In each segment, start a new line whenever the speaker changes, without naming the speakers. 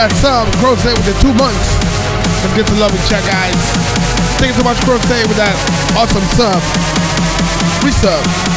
that sub. Crochet with the two months. Let's get to love each other, guys. Thank you so much, Crochet, with that awesome sub. Resub.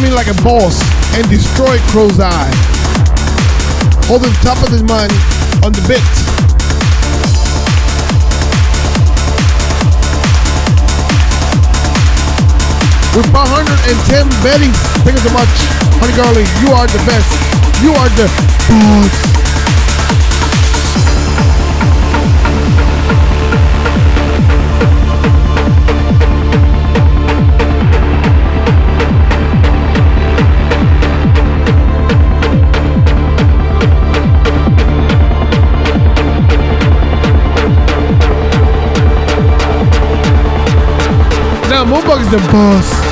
Came in like a boss and destroyed Crow's Eye. Holding top of his mind on the bit. With 510 bettings. Thank you so much. Honey Girlie, you are the best. You are the boss. The boss.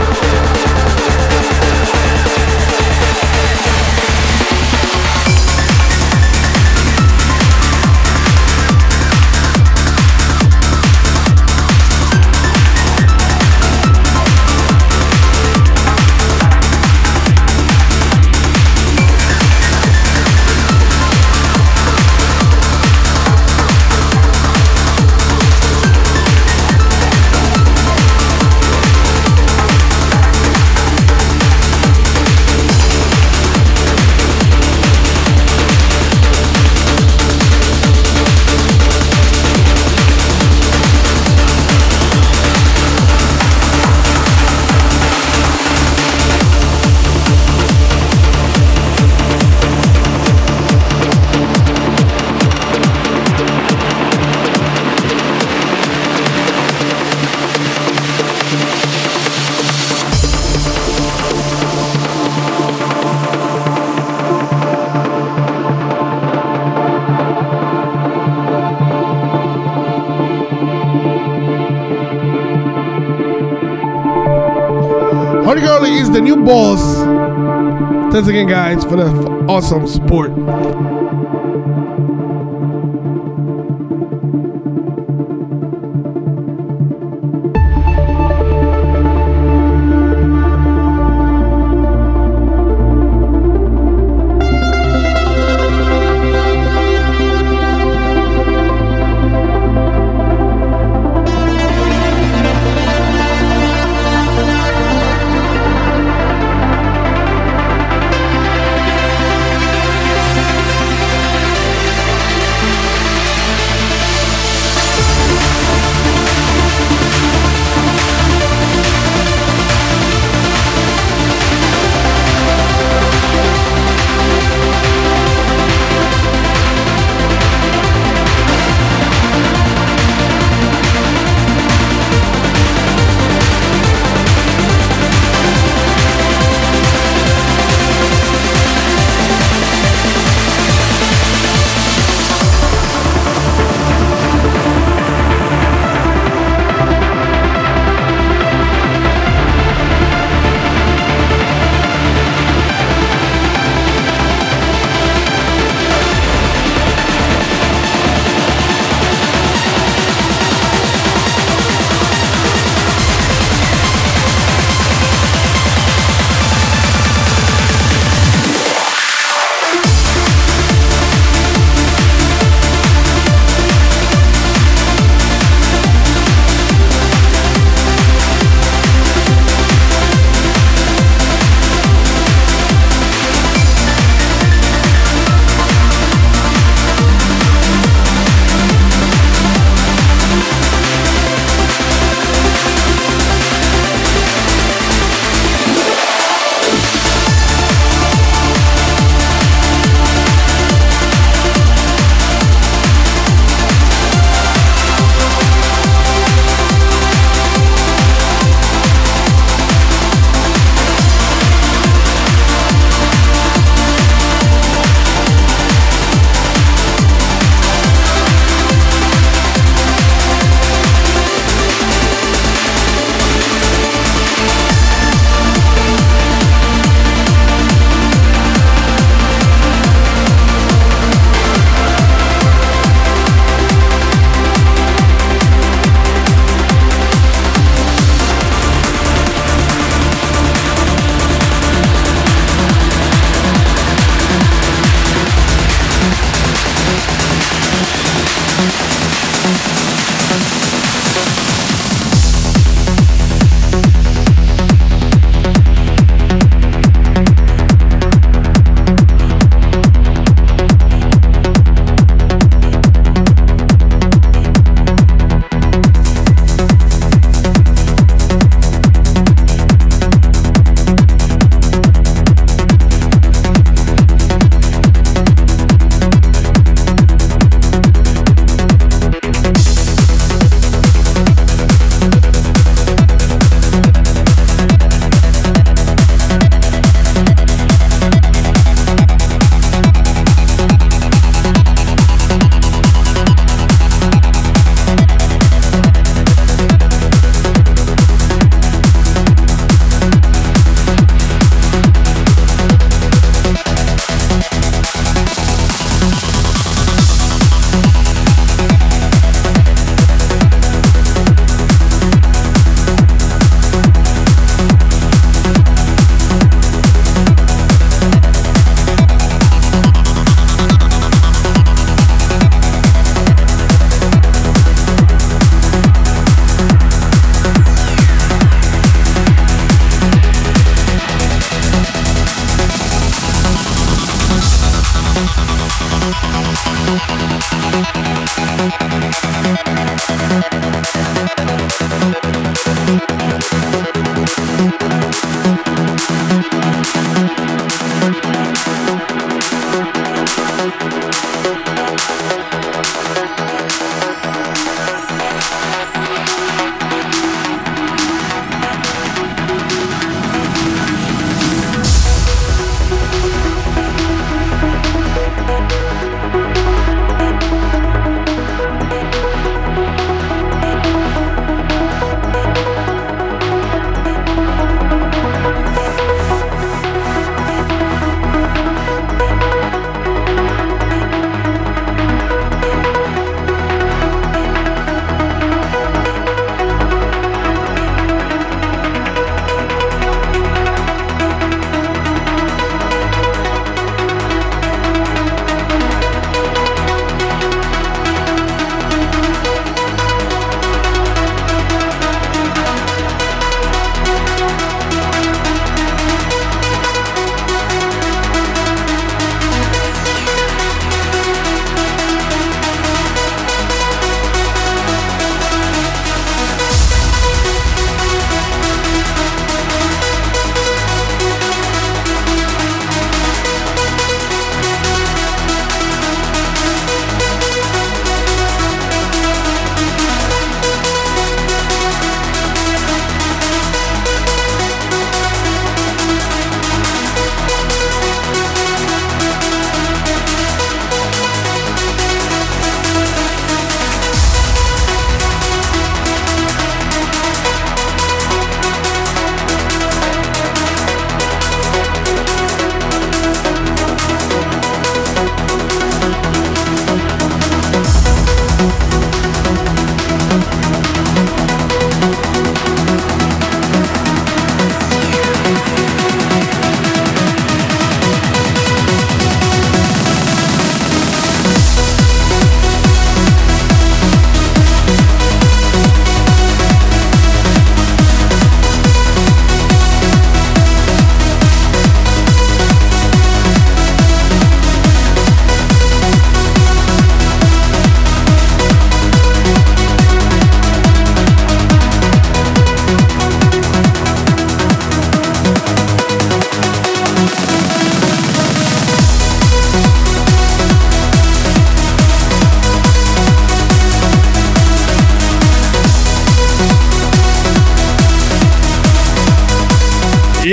Again, guys, for the awesome support.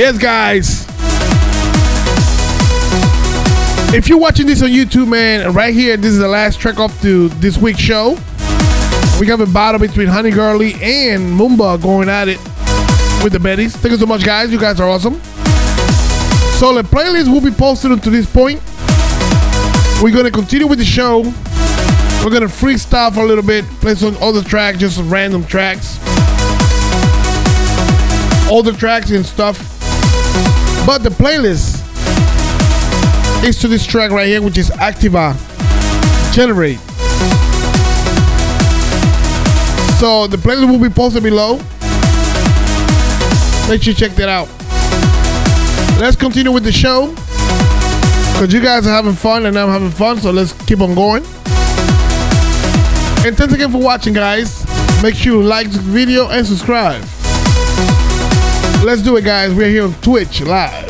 Yes, guys. If you're watching this on YouTube, man, right here, this is the last track off to this week's show. We have a battle between Honey Girly and Moomba going at it with the Betties. Thank you so much, guys. You guys are awesome. So the playlist will be posted to this point. We're gonna continue with the show. We're gonna freestyle for a little bit, play some other tracks, just random tracks. The tracks and stuff but the playlist is to this track right here, which is Activa Generate. So the playlist will be posted below. Make sure you check that out. Let's continue with the show. Because you guys are having fun and I'm having fun, so let's keep on going. And thanks again for watching, guys. Make sure you like the video and subscribe. Let's do it, guys. We're here on Twitch live.